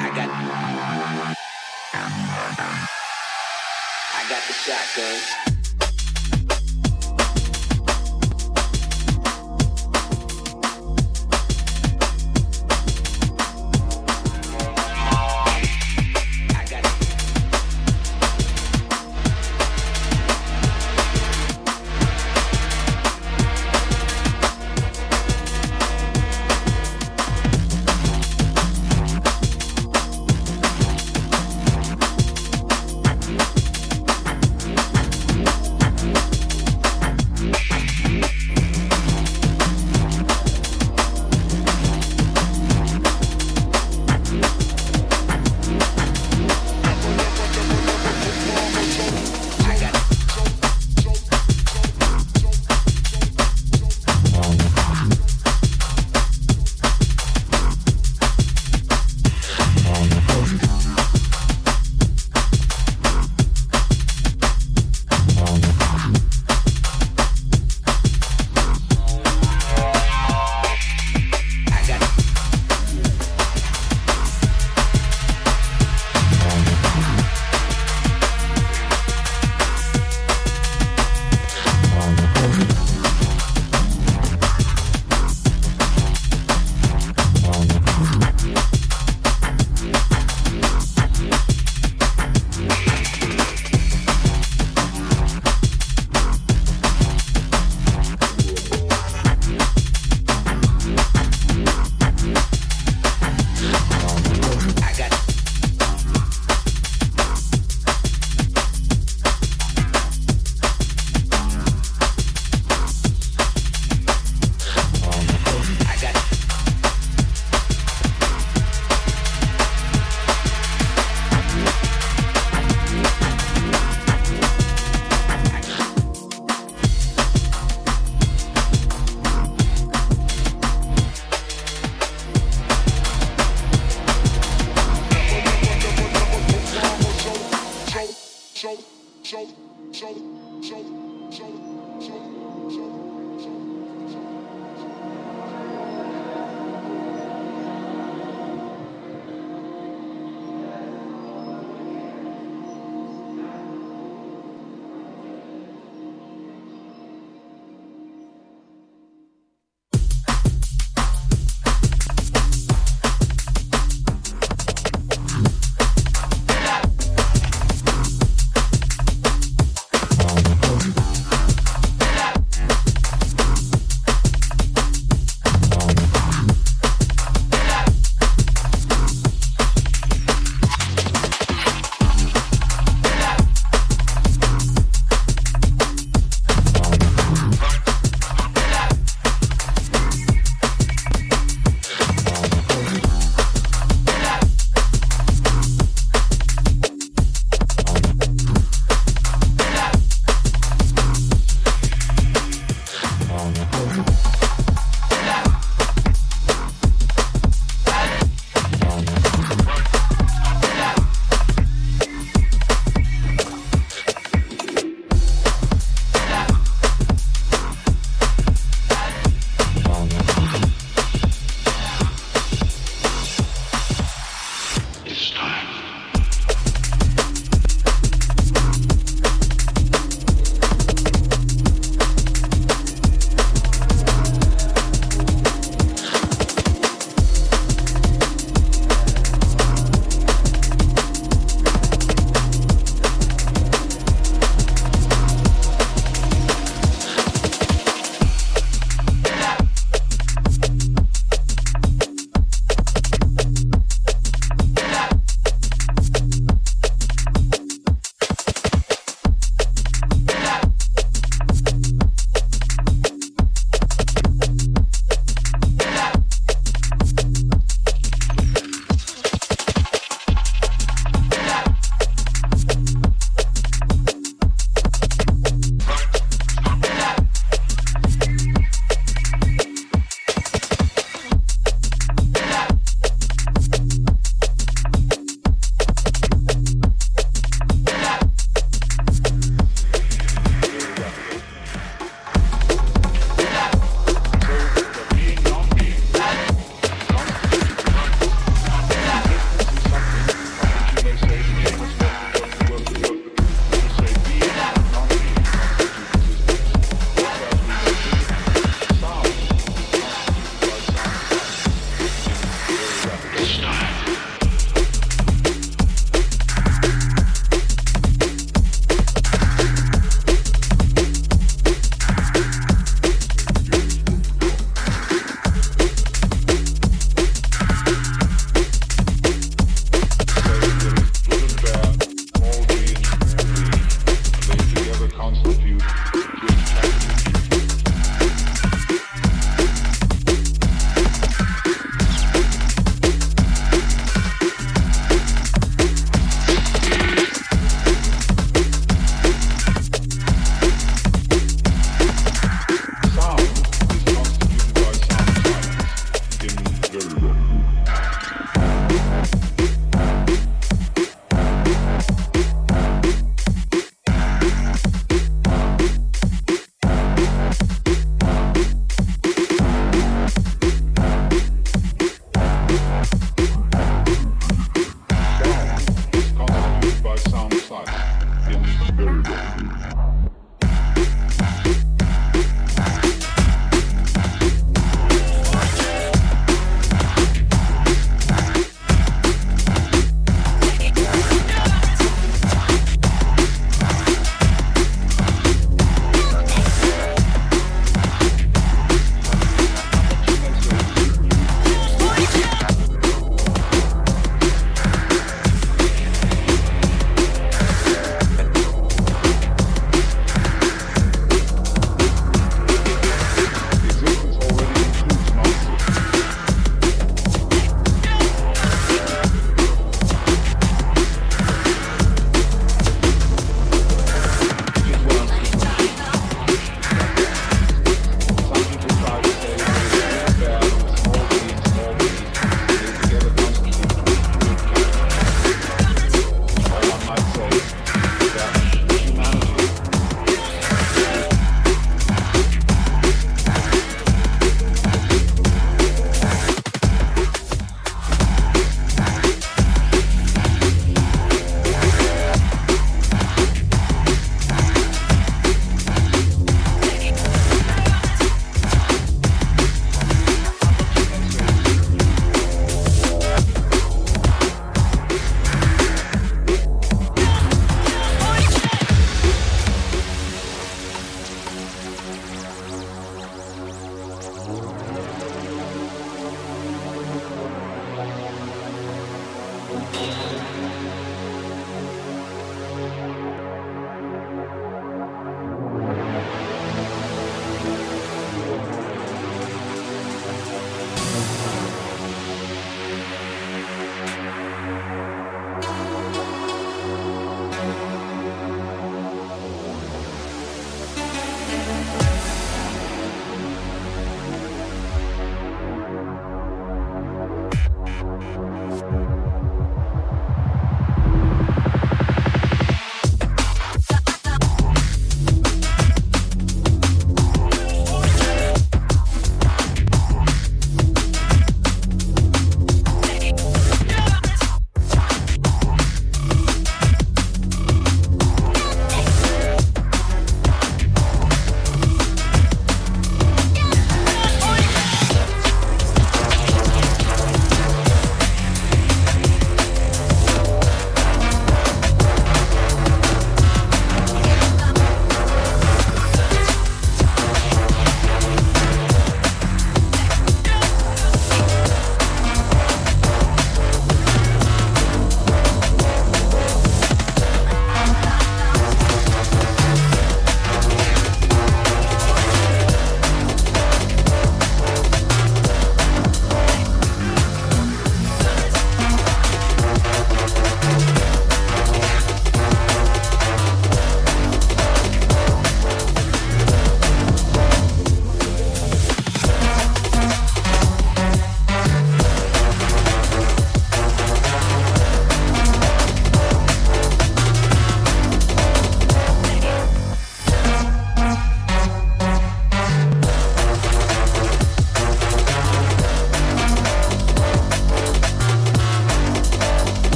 I got I got the shotgun.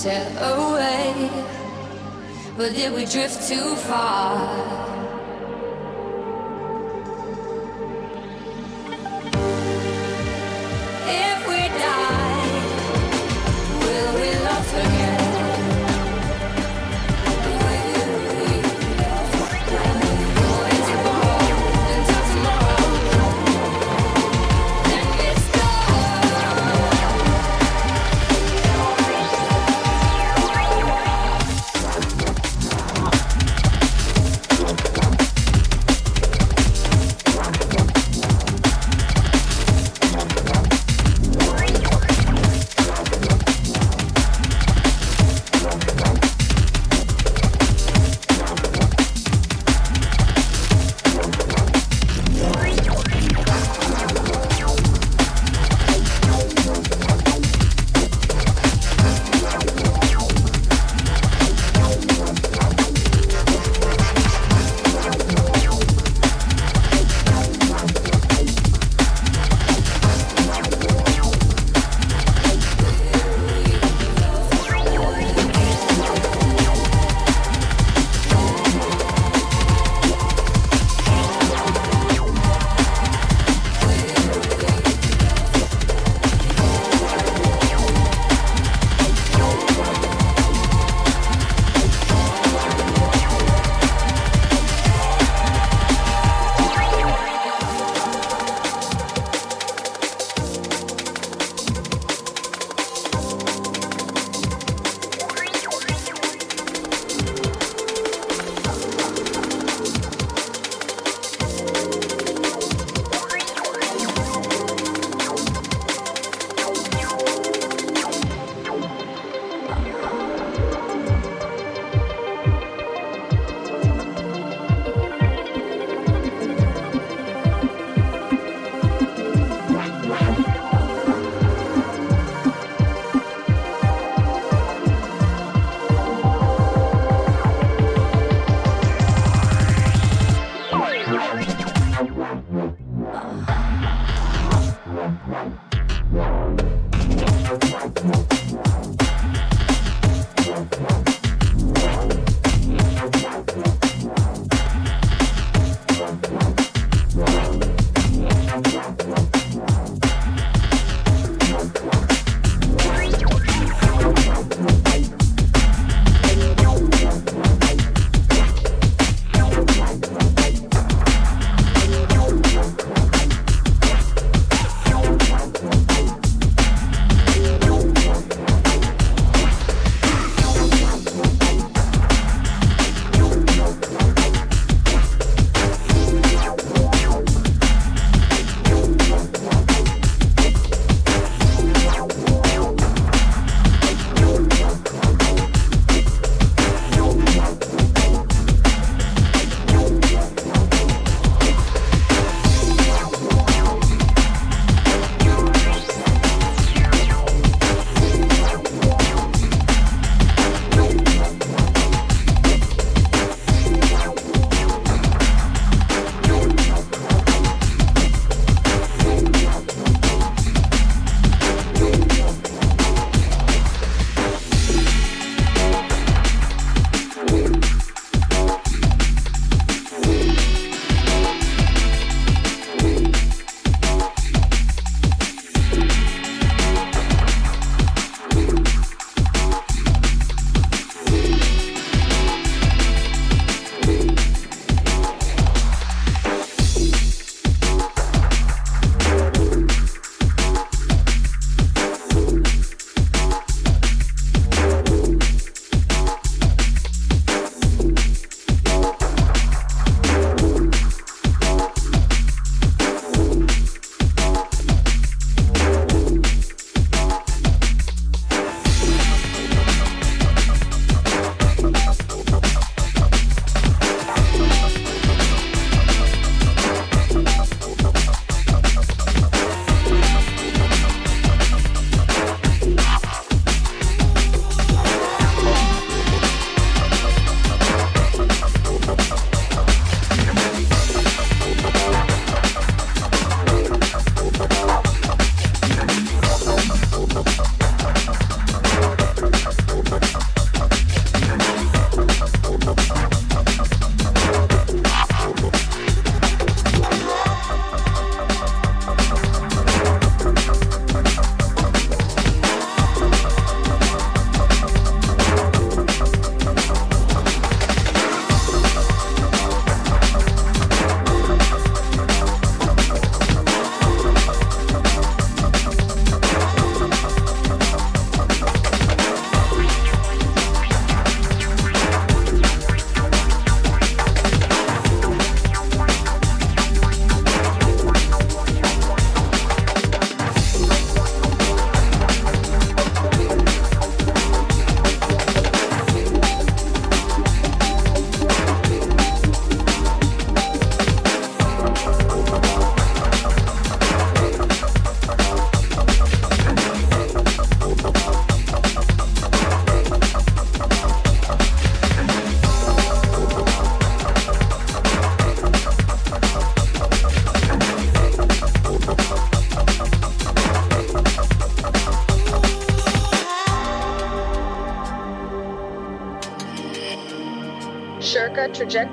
Sail away, but did we drift too far?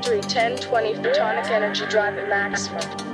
Shirka trajectory 1020 photonic energy drive at maximum.